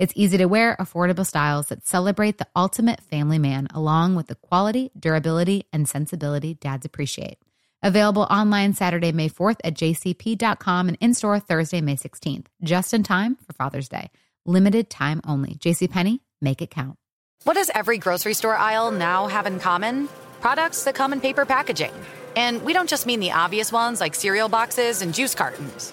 It's easy to wear, affordable styles that celebrate the ultimate family man, along with the quality, durability, and sensibility dads appreciate. Available online Saturday, May 4th at jcp.com and in store Thursday, May 16th, just in time for Father's Day. Limited time only. JCPenney, make it count. What does every grocery store aisle now have in common? Products that come in paper packaging. And we don't just mean the obvious ones like cereal boxes and juice cartons.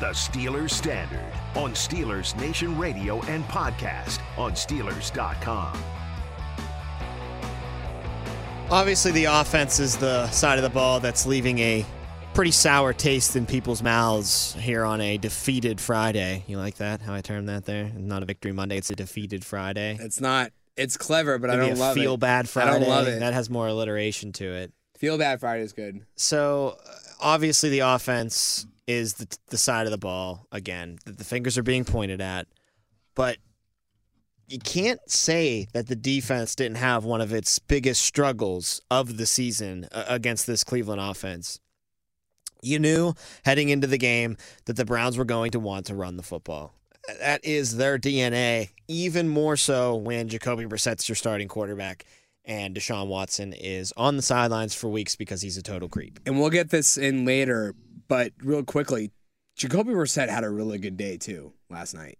The Steelers Standard on Steelers Nation Radio and podcast on Steelers.com. Obviously, the offense is the side of the ball that's leaving a pretty sour taste in people's mouths here on a defeated Friday. You like that? How I termed that there? Not a victory Monday. It's a defeated Friday. It's not. It's clever, but I don't a love feel it. bad Friday. I don't love it. That has more alliteration to it. Feel bad Friday is good. So uh, obviously, the offense is the, the side of the ball again that the fingers are being pointed at, but you can't say that the defense didn't have one of its biggest struggles of the season uh, against this Cleveland offense. You knew heading into the game that the Browns were going to want to run the football. That is their DNA, even more so when Jacoby Brissett's your starting quarterback and Deshaun Watson is on the sidelines for weeks because he's a total creep. And we'll get this in later, but real quickly, Jacoby Brissett had a really good day too last night.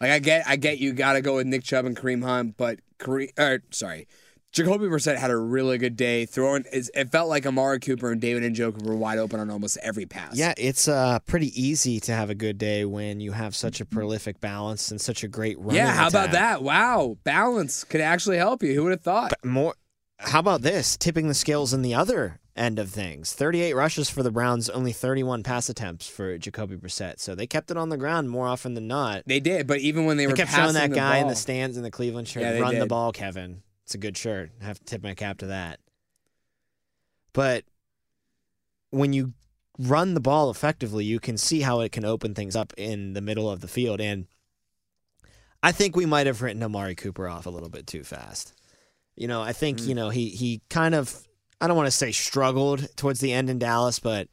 Like I get, I get you got to go with Nick Chubb and Kareem Hunt, but Kareem, or, sorry, Jacoby Brissett had a really good day throwing. It felt like Amari Cooper and David and Njoku were wide open on almost every pass. Yeah, it's uh, pretty easy to have a good day when you have such a prolific balance and such a great run. yeah. How about that? Wow, balance could actually help you. Who would have thought? But more. How about this? Tipping the scales in the other end of things. 38 rushes for the Browns, only 31 pass attempts for Jacoby Brissett. So they kept it on the ground more often than not. They did, but even when they, They were kept showing that guy in the stands in the Cleveland shirt, Yeah, run the ball, Kevin. It's a good shirt. I have to tip my cap to that. But when you run the ball effectively, you can see how it can open things up in the middle of the field. And I think we might have written Amari Cooper off a little bit too fast. You know, I think, Mm. you know, he he kind of I don't want to say struggled towards the end in Dallas, but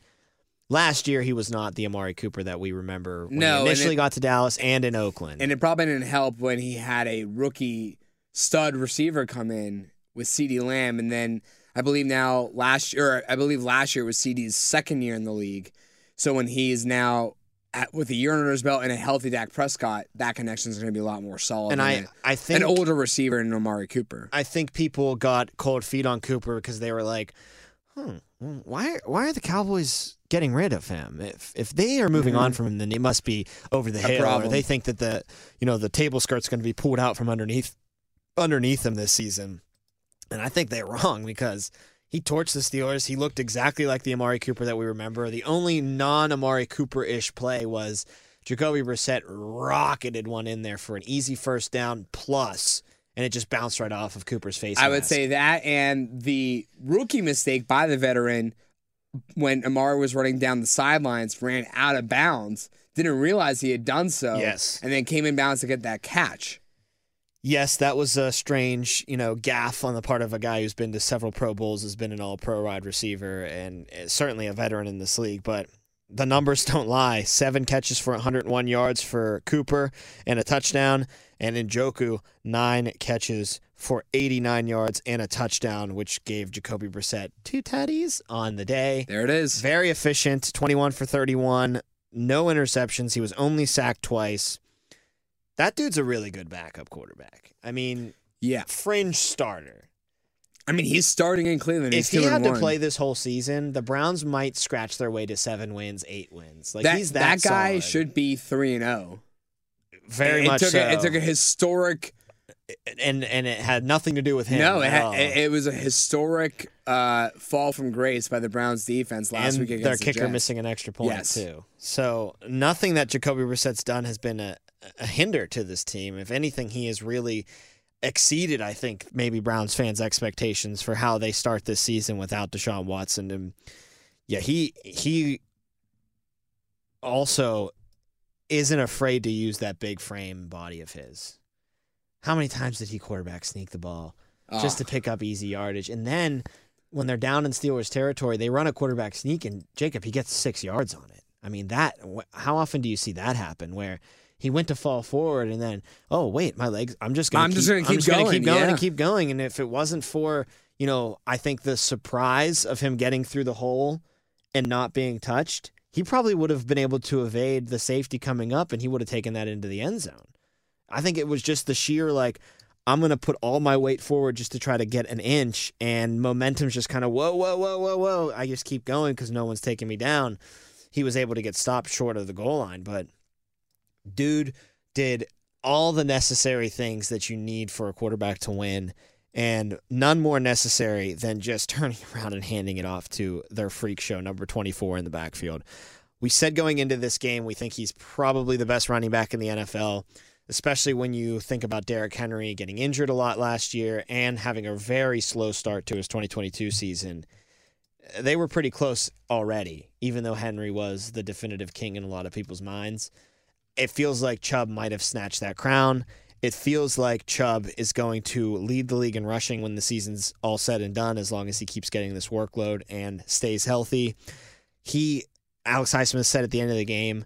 last year he was not the Amari Cooper that we remember when No, he initially it- got to Dallas and in Oakland. And it probably didn't help when he had a rookie stud receiver come in with CeeDee Lamb, and then I believe now last year, I believe last year was CeeDee's second year in the league. So when he is now at, with a year under his belt and a healthy Dak Prescott, that connection is going to be a lot more solid. and I a- I think an older receiver in Amari Cooper. I think people got cold feet on Cooper because they were like, "Hmm, why why are the Cowboys getting rid of him? If if they are moving on from him, then it must be over the Mm-hmm. A hill, or they think that the you know the table skirt's going to be pulled out from underneath underneath him this season." And I think they're wrong because he torched the Steelers. He looked exactly like the Amari Cooper that we remember. The only non Amari Cooper ish play was Jacoby Brissett rocketed one in there for an easy first down plus, and it just bounced right off of Cooper's face. I would say that, and the rookie mistake by the veteran when Amari was running down the sidelines ran out of bounds. Didn't realize he had done so. Yes. and then came in bounds to get that catch. Yes, that was a strange, you know, gaff on the part of a guy who's been to several Pro Bowls, has been an All Pro wide receiver, and eh, certainly a veteran in this league. But the numbers don't lie: seven catches for 101 yards for Cooper and a touchdown, and Njoku nine catches for 89 yards and a touchdown, which gave Jacoby Brissett two tutties on the day. There it is. Very efficient, 21 for 31, no interceptions. He was only sacked twice. That dude's a really good backup quarterback. I mean, Yeah. fringe starter. I mean, he's starting in Cleveland. He's if he had to one. play this whole season, the Browns might scratch their way to seven wins, eight wins. Like that, he's that, guy solid. should be three and zero. very it much took so. a, it took a historic. and and it had nothing to do with him. no, it, had, it, it was a historic uh, fall from grace by the Browns defense last and week against their the kicker missing an extra point Yes. too. So nothing that Jacoby Brissett's done has been a, a hinder to this team. If anything, he has really exceeded, I think, maybe Browns fans' expectations for how they start this season without Deshaun Watson. And yeah, he he also isn't afraid to use that big frame body of his. How many times did he quarterback sneak the ball? Ah. just Oh. to pick up easy yardage. And then when they're down in Steelers territory, they run a quarterback sneak, and Jacob he gets six yards on it. I mean that. How often do you see that happen? Where he went to fall forward, and then oh wait, my legs. I'm just gonna. I'm keep, just gonna I'm keep just gonna keep going yeah. and keep going. And if it wasn't for you know, I think the surprise of him getting through the hole and not being touched, he probably would have been able to evade the safety coming up, and he would have taken that into the end zone. I think it was just the sheer like I'm gonna put all my weight forward just to try to get an inch, and momentum's just kind of whoa, whoa, whoa, whoa, whoa. I just keep going because no one's taking me down. He was able to get stopped short of the goal line, but dude did all the necessary things that you need for a quarterback to win, and none more necessary than just turning around and handing it off to their freak show number 24 in the backfield. We said going into this game, we think he's probably the best running back in the NFL especially when you think about Derrick Henry getting injured a lot last year and having a very slow start to his 2022 season. They were pretty close already, even though Henry was the definitive king in a lot of people's minds. It feels like Chubb might have snatched that crown. It feels like Chubb is going to lead the league in rushing when the season's all said and done, as long as he keeps getting this workload and stays healthy. He, Alex Highsmith said at the end of the game,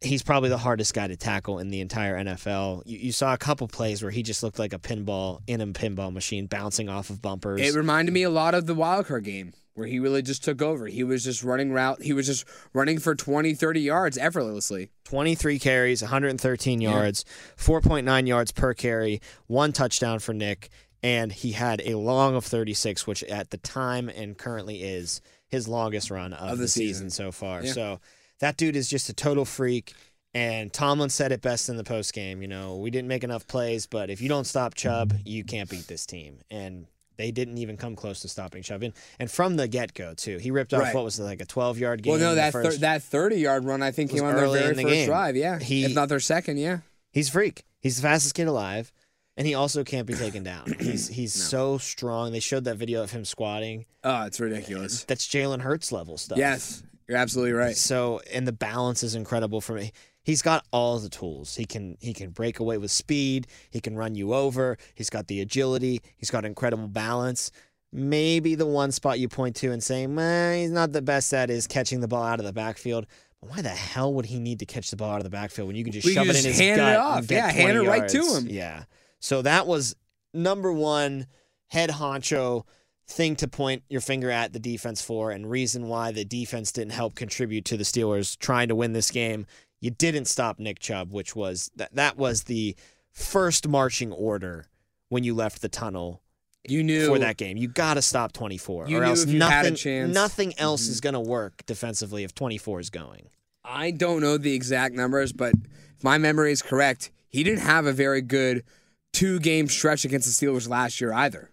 he's probably the hardest guy to tackle in the entire NFL. You, you saw a couple plays where he just looked like a pinball in a pinball machine bouncing off of bumpers. It reminded me a lot of the wild card game where he really just took over. He was just running route. He was just running for 20, 30 yards effortlessly. 23 carries, 113 yards, 4.9 yards per carry, one touchdown for Nick, and he had a long of 36, which at the time and currently is his longest run of, Of the, the season. season. so far. Yeah. So that dude is just a total freak. And Tomlin said it best in the post game. You know, we didn't make enough plays, but if you don't stop Chubb, you can't beat this team. And they didn't even come close to stopping Chubb. And, from the get go, too, he ripped off Right. what was it, like a 12 yard game. Well, no, that thir- that 30 yard run, I think came on their very in the first game. drive. Yeah. He- if not their second, yeah. He's a freak. He's the fastest kid alive, and he also can't be taken down. He's he's so strong. They showed that video of him squatting. Oh, it's ridiculous. That's Jalen Hurts level stuff. Yes, you're absolutely right. So and the balance is incredible for me. He's got all the tools. He can he can break away with speed. He can run you over. He's got the agility. He's got incredible balance. Maybe the one spot you point to and say, "Meh, he's not the best at is catching the ball out of the backfield." Why the hell would he need to catch the ball out of the backfield when you can just We shove can it in his hand it gut off. and get Yeah, hand 20 it right to yards? him. Yeah. So that was number one head honcho thing to point your finger at the defense for, and reason why the defense didn't help contribute to the Steelers trying to win this game. You didn't stop Nick Chubb, which was that that was the first marching order when you left the tunnel You knew for that game. You got to stop 24, or else nothing, had a chance- Mm-hmm. nothing else is going to work defensively if 24 is going. I don't know the exact numbers, but if my memory is correct, he didn't have a very good two game stretch against the Steelers last year either.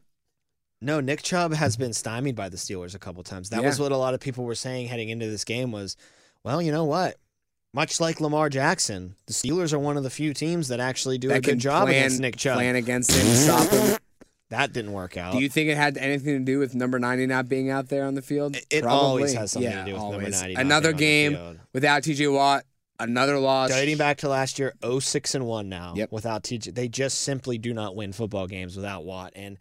No, Nick Chubb has been stymied by the Steelers a couple times. That Yeah. was what a lot of people were saying heading into this game was, well, you know what? Much like Lamar Jackson, the Steelers are one of the few teams that actually do a good job plan, against Nick Chubb. plan against him, stop him. That didn't work out. Do you think it had anything to do with number 90 not being out there on the field? It- it always has something to yeah, do with number always. 90 not Another on the game without TJ Watt, another loss. Dating back to last year, 06 and 1 now Yep. without TJ. They just simply do not win football games without Watt. And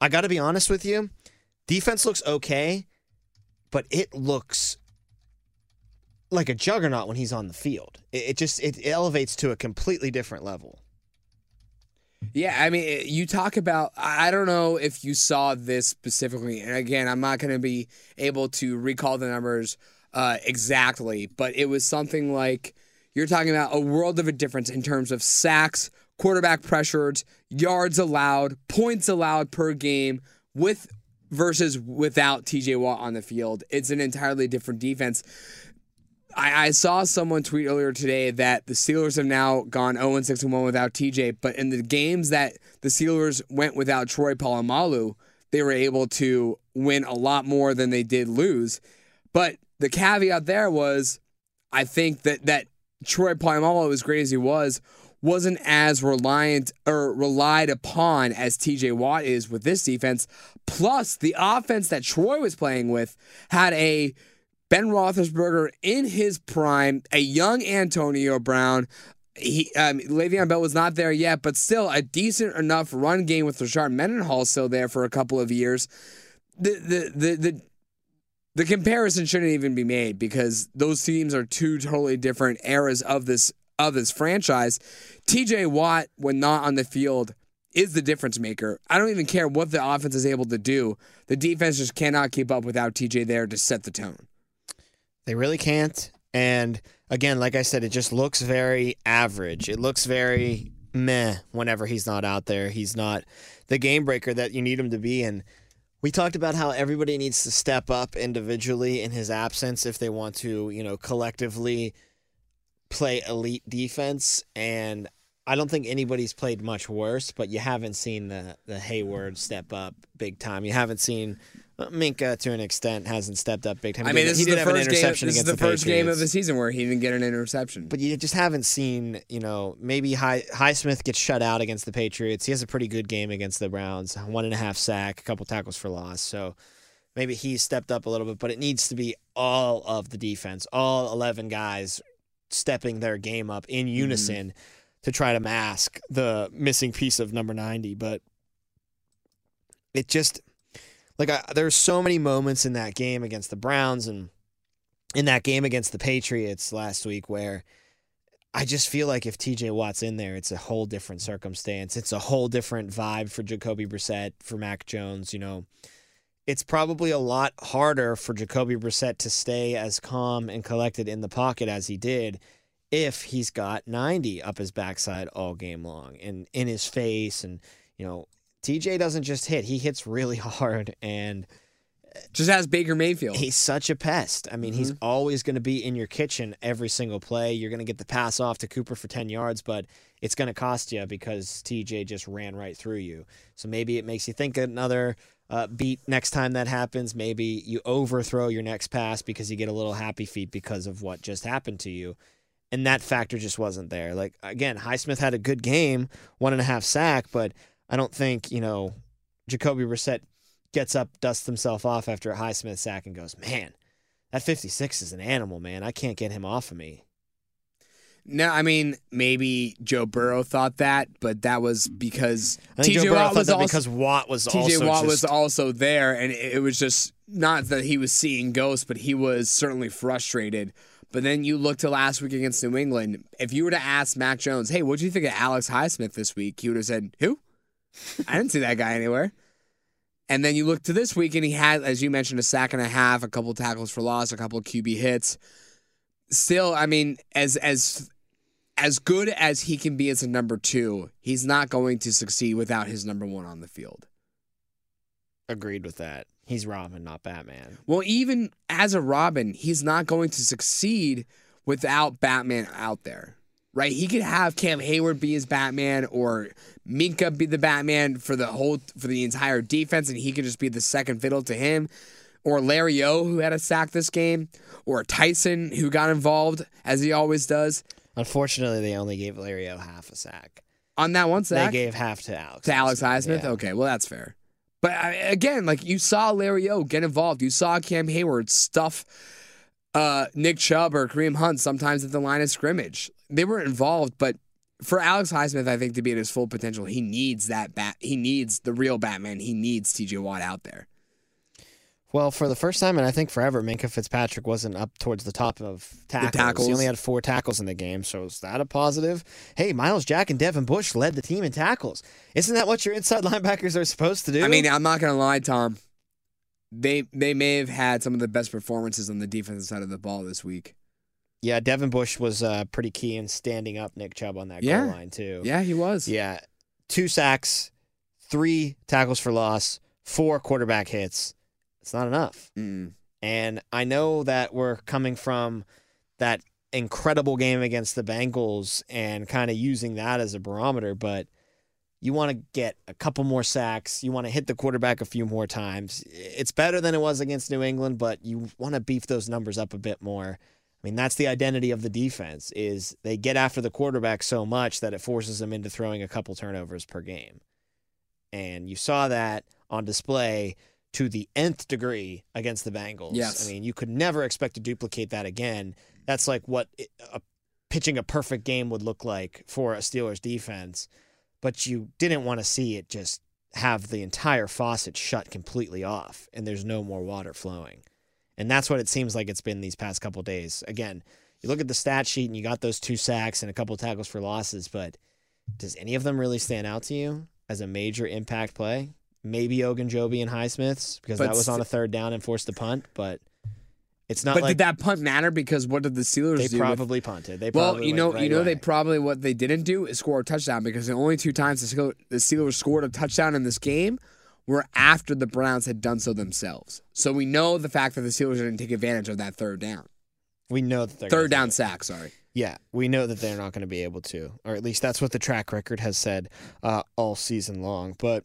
I got to be honest with you, defense looks okay, but it looks like a juggernaut when he's on the field. It, it just it elevates to a completely different level. Yeah, I mean, you talk about. I don't know if you saw this specifically, and again, I'm not going to be able to recall the numbers uh, exactly, but it was something like you're talking about a world of a difference in terms of sacks, quarterback pressures, yards allowed, points allowed per game with versus without TJ Watt on the field. It's an entirely different defense. I, I saw someone tweet earlier today that the Steelers have now gone 0 6 1 without TJ, but in the games that the Steelers went without Troy Polamalu, they were able to win a lot more than they did lose. But the caveat there was I think that that Troy Polamalu, as great as he was, wasn't as reliant or relied upon as TJ Watt is with this defense. Plus, the offense that Troy was playing with had a Ben Roethlisberger in his prime, a young Antonio Brown. He, um, Le'Veon Bell was not there yet, but still a decent enough run game with Rashard Mendenhall still there for a couple of years. The the the the the comparison shouldn't even be made because those teams are two totally different eras of this of this franchise. TJ Watt, when not on the field, is the difference maker. I don't even care what the offense is able to do. The defense just cannot keep up without TJ there to set the tone. They really can't. And again, like I said, it just looks very average. It looks very meh whenever he's not out there. He's not the game breaker that you need him to be. And we talked about how everybody needs to step up individually in his absence if they want to, you know, collectively play elite defense. And I don't think anybody's played much worse, but you haven't seen the the Hayward step up big time. You haven't seen Minkah to an extent hasn't stepped up big time. I He mean, this he is did the have an first game. interception This is against the first game of the season where he didn't get an interception. But you just haven't seen, you know, maybe High, Highsmith gets shut out against the Patriots. He has a pretty good game against the Browns, one and a half sack, a couple tackles for loss. So maybe he's stepped up a little bit, but it needs to be all of the defense, all 11 guys stepping their game up in mm-hmm. unison to try to mask the missing piece of number 90. But it just, like, there's so many moments in that game against the Browns and in that game against the Patriots last week where I just feel like if TJ Watt's in there, it's a whole different circumstance. It's a whole different vibe for Jacoby Brissett, for Mac Jones. You know, it's probably a lot harder for Jacoby Brissett to stay as calm and collected in the pocket as he did if he's got 90 up his backside all game long and in his face. And, you know, TJ doesn't just hit, he hits really hard. And just has Baker Mayfield. He's such a pest. I mean, he's always going to be in your kitchen every single play. You're going to get the pass off to Cooper for 10 yards, but it's going to cost you because TJ just ran right through you. So maybe it makes you think another uh, beat next time that happens. Maybe you overthrow your next pass because you get a little happy feet because of what just happened to you. And that factor just wasn't there. Like, again, Highsmith had a good game, one and a half sack, but I don't think, you know, Jacoby Brissett gets up, dusts himself off after a Highsmith sack, and goes, "Man, that 56 is an animal, man. I can't get him off of me." No, I mean maybe Joe Burrow thought that, but that was because TJ Joe Burrow Watt was also because Watt was TJ Watt was also there, and it it was just not that he was seeing ghosts, but he was certainly frustrated. But then you look to last week against New England. If you were to ask Mac Jones, "Hey, what do you think of Alex Highsmith this week?" He would have said, "Who? I didn't see that guy anywhere." And then you look to this week, and he had, as you mentioned, a sack and a half, a couple tackles for loss, a couple of QB hits. Still, I mean, as as as good as he can be as a number two, he's not going to succeed without his number one on the field. agreed with that. He's Robin, not Batman. Well, even as a Robin, he's not going to succeed without Batman out there. Right? He could have Cam Hayward be his Batman or Minkah be the Batman for the whole for the entire defense and he could just be the second fiddle to him. Or Larry O who had a sack this game, or Tyson who got involved as he always does. Unfortunately, they only gave Larry O half a sack. On that one sack. They gave half to Alex. to Alex Highsmith. Yeah. Okay, well that's fair. But I, again, like you saw Larry O get involved. You saw Cam Hayward stuff uh, Nick Chubb or Kareem Hunt sometimes at the line of scrimmage. They were involved, but for Alex Highsmith, I think to be at his full potential, he needs that bat. He needs the real Batman. He needs T.J. Watt out there. Well, for the first time, and I think forever, Minkah Fitzpatrick wasn't up towards the top of tackles. tackles. He only had four tackles in the game, so is that a positive? Hey, Myles Jack and Devin Bush led the team in tackles. Isn't that what your inside linebackers are supposed to do? I mean, I'm not gonna lie, Tom. They they may have had some of the best performances on the defensive side of the ball this week. Yeah, Devin Bush was uh, pretty key in standing up Nick Chubb on that Yeah. goal line too. Yeah, he was. Yeah. Two sacks, three tackles for loss, four quarterback hits. It's not enough. Mm. And I know that we're coming from that incredible game against the Bengals and kind of using that as a barometer, but you want to get a couple more sacks. You want to hit the quarterback a few more times. It's better than it was against New England, but you want to beef those numbers up a bit more. I mean, that's the identity of the defense is they get after the quarterback so much that it forces them into throwing a couple turnovers per game. And you saw that on display to the nth degree against the Bengals. Yes. I mean, you could never expect to duplicate that again. That's like what it- a, pitching a perfect game would look like for a Steelers defense. But you didn't want to see it just have the entire faucet shut completely off and there's no more water flowing. And that's what it seems like it's been these past couple days. Again, you look at the stat sheet and you got those two sacks and a couple tackles for losses, but does any of them really stand out to you as a major impact play? Maybe Ogunjobi and Highsmiths because But that was on a third down and forced the punt, but it's not But like did that punt matter? Because what did the Steelers they do? with- probably punted. They well, probably you know, right you know, they probably what they didn't do is score a touchdown because the only two times the Steelers scored a touchdown in this game were after the Browns had done so themselves. So we know the fact that the Steelers didn't take advantage of that third down, we know that third down sack. Sorry. Yeah, we know that they're not going to be able to, or at least that's what the track record has said uh, all season long. But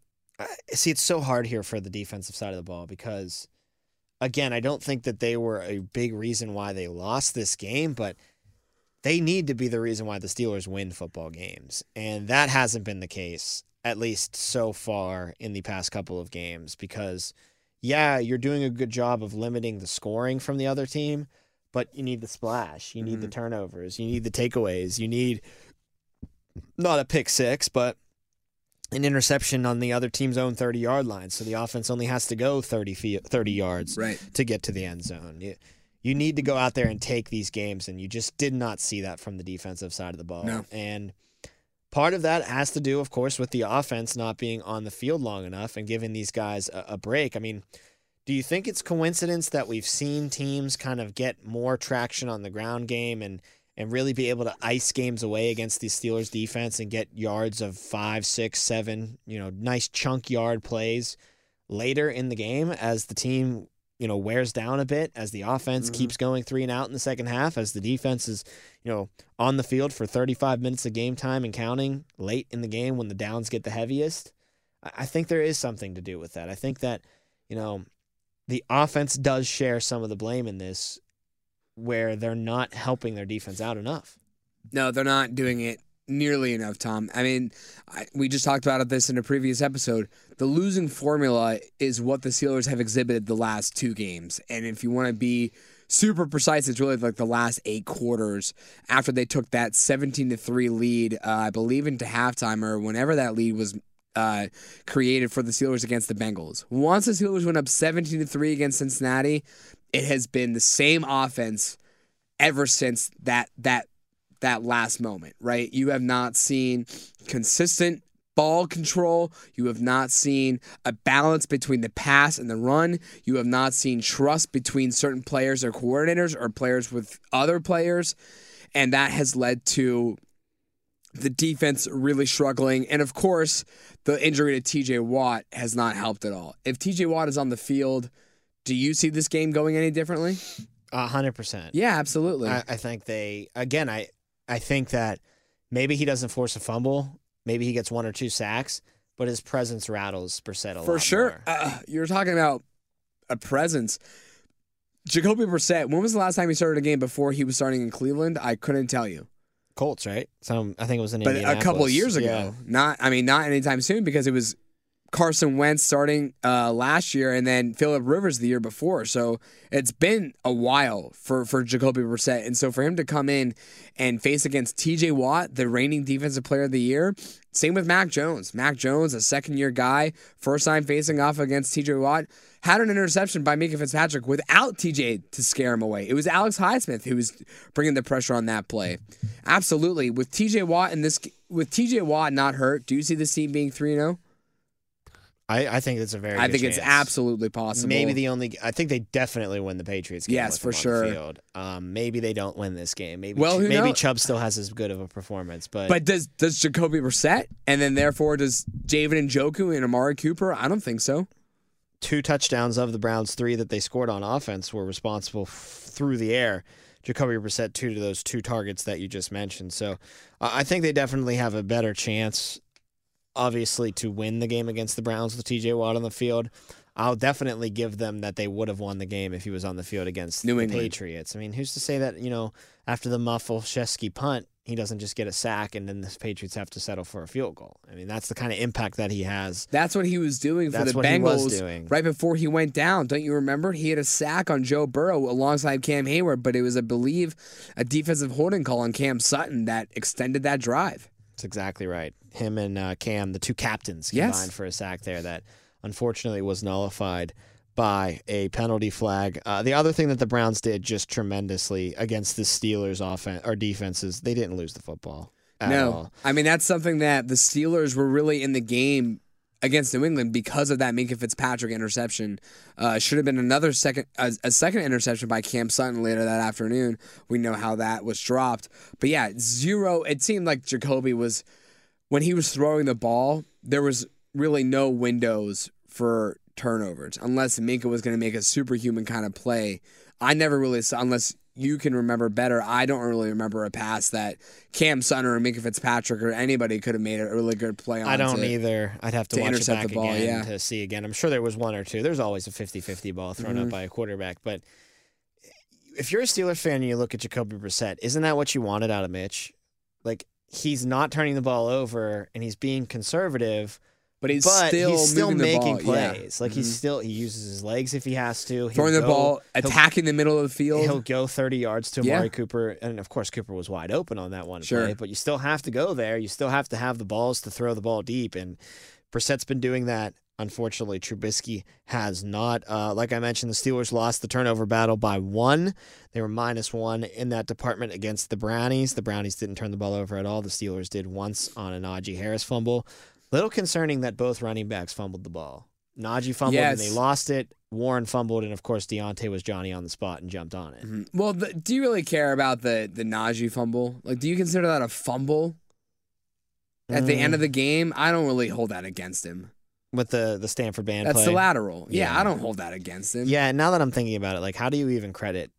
See, it's so hard here for the defensive side of the ball because, again, I don't think that they were a big reason why they lost this game, but they need to be the reason why the Steelers win football games. And that hasn't been the case, at least so far in the past couple of games, because, yeah, you're doing a good job of limiting the scoring from the other team, but you need the splash. You need the mm-hmm. turnovers. You need the takeaways. You need not a pick six, but an interception on the other team's own 30 yard line. So the offense only has to go 30, feet, 30 yards Right. to get to the end zone. You, you need to go out there and take these games, and you just did not see that from the defensive side of the ball. No. And part of that has to do, of course, with the offense not being on the field long enough and giving these guys a, a break. I mean, do you think it's coincidence that we've seen teams kind of get more traction on the ground game and and really be able to ice games away against the Steelers defense and get yards of five, six, seven, you know, nice chunk yard plays later in the game as the team, you know, wears down a bit, as the offense mm-hmm. keeps going three and out in the second half, as the defense is, you know, on the field for 35 minutes of game time and counting late in the game when the downs get the heaviest. I I think there is something to do with that. I think that, you know, the offense does share some of the blame in this where they're not helping their defense out enough. No, they're not doing it nearly enough, Tom. I mean, I, we just talked about this in a previous episode. The losing formula is what the Steelers have exhibited the last two games. And if you want to be super precise, it's really like the last eight quarters after they took that 17 to 3 lead, uh, I believe, into halftime or whenever that lead was uh, created for the Steelers against the Bengals. Once the Steelers went up 17 to 3 against Cincinnati, it has been the same offense ever since that that that last moment, right? You have not seen consistent ball control. You have not seen a balance between the pass and the run. You have not seen trust between certain players or coordinators or players with other players. And that has led to the defense really struggling. And of course, the injury to TJ Watt has not helped at all. If TJ Watt is on the field, do you see this game going any differently? A hundred percent. Yeah, absolutely. I, I think they again. I I think that maybe he doesn't force a fumble. Maybe he gets one or two sacks, but his presence rattles Brissett a For sure. Uh, you're talking about a presence. Jacoby Brissett, when was the last time he started a game before he was starting in Cleveland? I couldn't tell you. Colts, right? So I think it was in But a couple of years ago. Yeah. Not I mean, not anytime soon because it was Carson Wentz starting uh, last year and then Philip Rivers the year before. So it's been a while for, for Jacoby Brissett. And so for him to come in and face against TJ Watt, the reigning defensive player of the year, same with Mac Jones. Mac Jones, a second year guy, first time facing off against TJ Watt, had an interception by Minkah Fitzpatrick without TJ to scare him away. It was Alex Highsmith who was bringing the pressure on that play. Absolutely. With TJ Watt and this with TJ Watt not hurt, do you see this team being 3 0? I, I think it's a very. I think it's absolutely possible. Maybe the only. I think they definitely win the Patriots game. Yes, for sure. field. Um, maybe they don't win this game. Maybe. Well, maybe knows? Chubb still has as good of a performance, but But does does Jacoby Brissett and then therefore does David Njoku and Amari Cooper? I don't think so. two touchdowns of the Browns, three that they scored on offense, were responsible f- through the air. Jacoby Brissett two to those two targets that you just mentioned. So uh, I think they definitely have a better chance, obviously, to win the game against the Browns with T.J. Watt on the field. I'll definitely give them that they would have won the game if he was on the field against New the England. Patriots. I mean, who's to say that you know after the Muffleshesky punt, he doesn't just get a sack and then the Patriots have to settle for a field goal? I mean, that's the kind of impact that he has. That's what he was doing for That's the what he was Bengals doing. right before he went down. Don't you remember? He had a sack on Joe Burrow alongside Cam Hayward, but it was, I believe, a defensive holding call on Cam Sutton that extended that drive. That's exactly right. Him and uh, Cam, the two captains, Yes. combined for a sack there that unfortunately was nullified by a penalty flag. Uh, the other thing that the Browns did just tremendously against the Steelers' offense or defenses, they didn't lose the football. At no, all. I mean that's something that the Steelers were really in the game against New England because of that Minkah Fitzpatrick interception. Uh, should have been another second, a, a second interception by Cam Sutton later that afternoon. We know how that was dropped, but yeah, zero. It seemed like Jacoby was when he was throwing the ball. There was really no windows for turnovers unless Minkah was going to make a superhuman kind of play. I never really saw unless. You can remember better. I don't really remember a pass that Cam Sutton or Minkah Fitzpatrick or anybody could have made a really good play on. I don't to- either. I'd have to, to watch it back the ball, again yeah. to see again. I'm sure there was one or two. There's always a 50-50 ball thrown Mm-hmm. up by a quarterback, but if you're a Steelers fan and you look at Jacoby Brissett, isn't that what you wanted out of Mitch? Like he's not turning the ball over and he's being conservative, But he's but still he's still making ball, yeah. plays. Like he's Mhm. still he uses his legs if he has to. He'll throwing the go- ball, attacking the middle of the field. He'll go 30 yards to Yeah. Cooper. And of course, Cooper was wide open on that one Sure. play, but you still have to go there. You still have to have the balls to throw the ball deep. And Brissett's been doing that. Unfortunately, Trubisky has not. Uh, like I mentioned, the Steelers lost the turnover battle by one. They were minus one in that department against the Brownies. The Brownies didn't turn the ball over at all. The Steelers did once on a Najee Harris fumble. Little concerning that both running backs fumbled the ball. Najee fumbled and they lost it. Warren fumbled, and of course Diontae was Johnny on the spot and jumped on it. Mhm. Well, the, do you really care about the the Najee fumble? Like, do you consider that a fumble at the Mm. end of the game? I don't really hold that against him. with the the Stanford band That's play. the lateral. Yeah, Yeah. I don't hold that against him. Yeah, now that I'm thinking about it, like how do you even credit?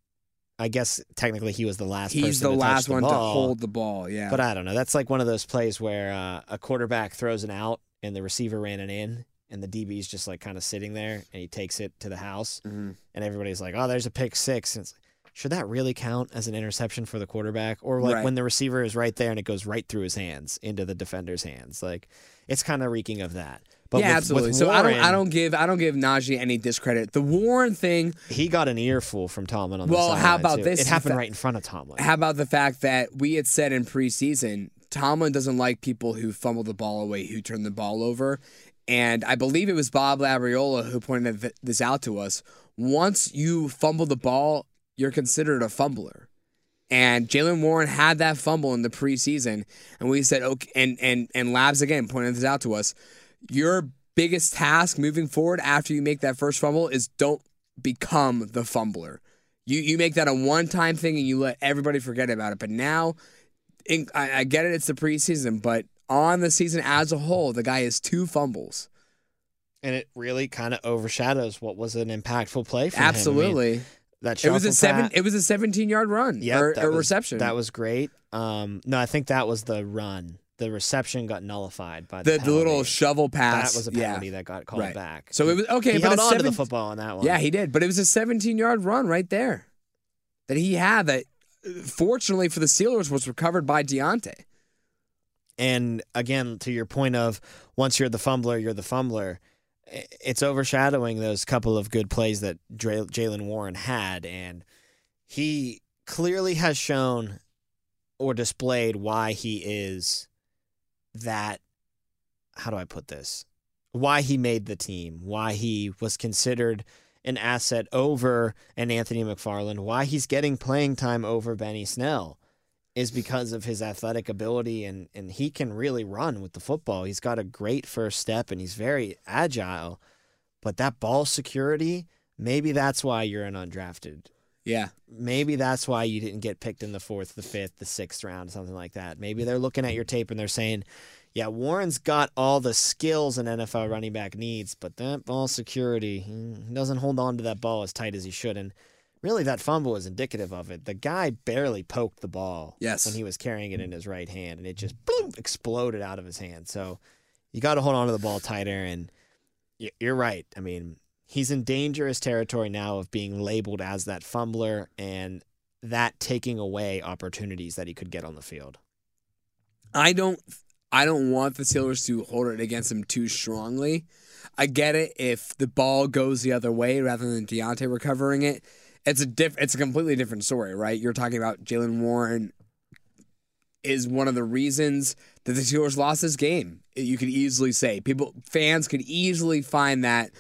I guess technically he was the last. he's person the to touch last the one to hold the ball. Yeah, But I don't know. That's like one of those plays where uh, a quarterback throws an out and the receiver ran it in, and the DB's just like kind of sitting there, and he takes it to the house, Mhm. and everybody's like, "Oh, there's a pick six. And it's like, should that really count as an interception for the quarterback, or like Right. when the receiver is right there and it goes right through his hands into the defender's hands? Like it's kind of reeking of that. But yeah, with- absolutely. with so I don't, I don't give, I don't give Najee any discredit. The Warren thing. He got an earful from Tomlin on Well, the how about too. this? It happened Fa- right in front of Tomlin. How about the fact that we had said in preseason, Tomlin doesn't like people who fumble the ball away, who turn the ball over. And I believe it was Bob Labriola who pointed this out to us. Once you fumble the ball, you're considered a fumbler. And Jaylen Warren had that fumble in the preseason, and we said, okay, and and and Labs again pointed this out to us. Your biggest task moving forward after you make that first fumble is don't become the fumbler. You you make that a one time thing and you let everybody forget about it. But now, in, I, I get it, it's the preseason, but on the season as a whole, the guy has two fumbles. And it really kind of overshadows what was an impactful play for him. I mean, Absolutely. that It was a shuffle seven. pat- It was a 17 yard run Yeah, or, or was- reception. That was great. Um, no, I think that was the run. The reception got nullified by the, the, the little shovel pass. That was a yeah. penalty that got called Right. back. So it was okay, he but held on to the football on that one. Yeah, he did, but it was a 17 yard run right there that he had. That fortunately for the Steelers was recovered by Diontae. And again, to your point of once you're the fumbler, you're the fumbler. It's overshadowing those couple of good plays that Jaylen Warren had, and he clearly has shown or displayed why he is that. How do I put this? Why he made the team, why he was considered an asset over an Anthony McFarland, why he's getting playing time over Benny Snell is because of his athletic ability and and he can really run with the football. He's got a great first step and he's very agile. But that ball security, maybe that's why you're an undrafted. Yeah, Maybe that's why you didn't get picked in the fourth, the fifth, the sixth round, something like that. Maybe they're looking at your tape and they're saying, yeah, Warren's got all the skills an NFL running back needs, but that ball security, mm, he doesn't hold on to that ball as tight as he should. And really, that fumble is indicative of it. The guy barely poked the ball Yes. when he was carrying it in his right hand, and it just boom, exploded out of his hand. So you got to hold on to the ball tighter. And you're right. I mean, he's in dangerous territory now of being labeled as that fumbler and that taking away opportunities that he could get on the field. I don't. I don't want the Steelers to hold it against him too strongly. I get it if the ball goes the other way rather than Diontae recovering it. It's a diff. It's a completely different story, right? You're talking about Jaylen Warren is one of the reasons that the Steelers lost this game. You could easily say people, fans could easily find that,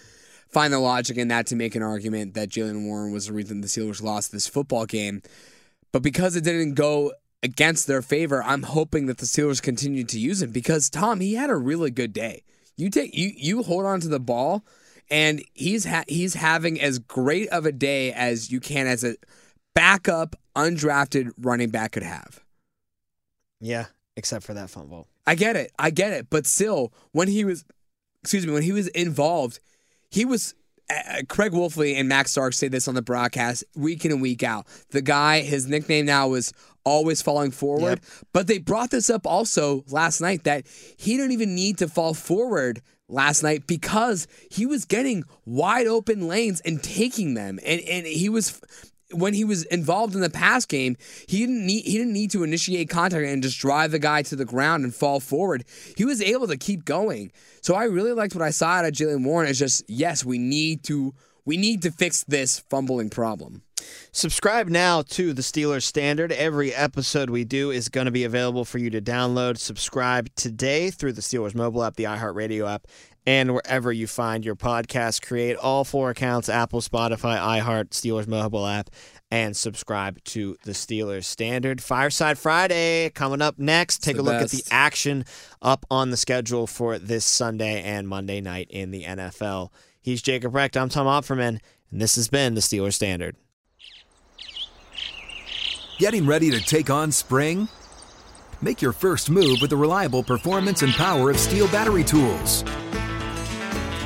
find the logic in that to make an argument that Jaylen Warren was the reason the Steelers lost this football game. But because it didn't go against their favor, I'm hoping that the Steelers continue to use him because Tom, he had a really good day. You take you you hold on to the ball, and he's ha- he's having as great of a day as you can as a backup undrafted running back could have. Yeah, except for that fumble. I get it. I get it. But still, when he was, excuse me, when he was involved, he was. Uh, Craig Wolfley and Max Stark say this on the broadcast week in and week out. The guy, his nickname now was always falling forward. But they brought this up also last night that he didn't even need to fall forward last night because he was getting wide open lanes and taking them. And and he was when he was involved in the pass game, he didn't need he didn't need to initiate contact and just drive the guy to the ground and fall forward. He was able to keep going. So I really liked what I saw out of Jaylen Warren. It's just yes, we need to we need to fix this fumbling problem. Subscribe now to the Steelers Standard. Every episode we do is going to be available for you to download. Subscribe today through the Steelers mobile app, the iHeartRadio app, and wherever you find your podcast. Create all four accounts Apple, Spotify, iHeart, Steelers mobile app, and subscribe to the Steelers Standard. Fireside Friday coming up next. Take a look at the action up on the schedule for this Sunday and Monday night in the NFL. He's Jacob Recht. I'm Tom Opferman, and this has been the Steelers Standard. Getting ready to take on spring? Make your first move with the reliable performance and power of STIHL battery tools.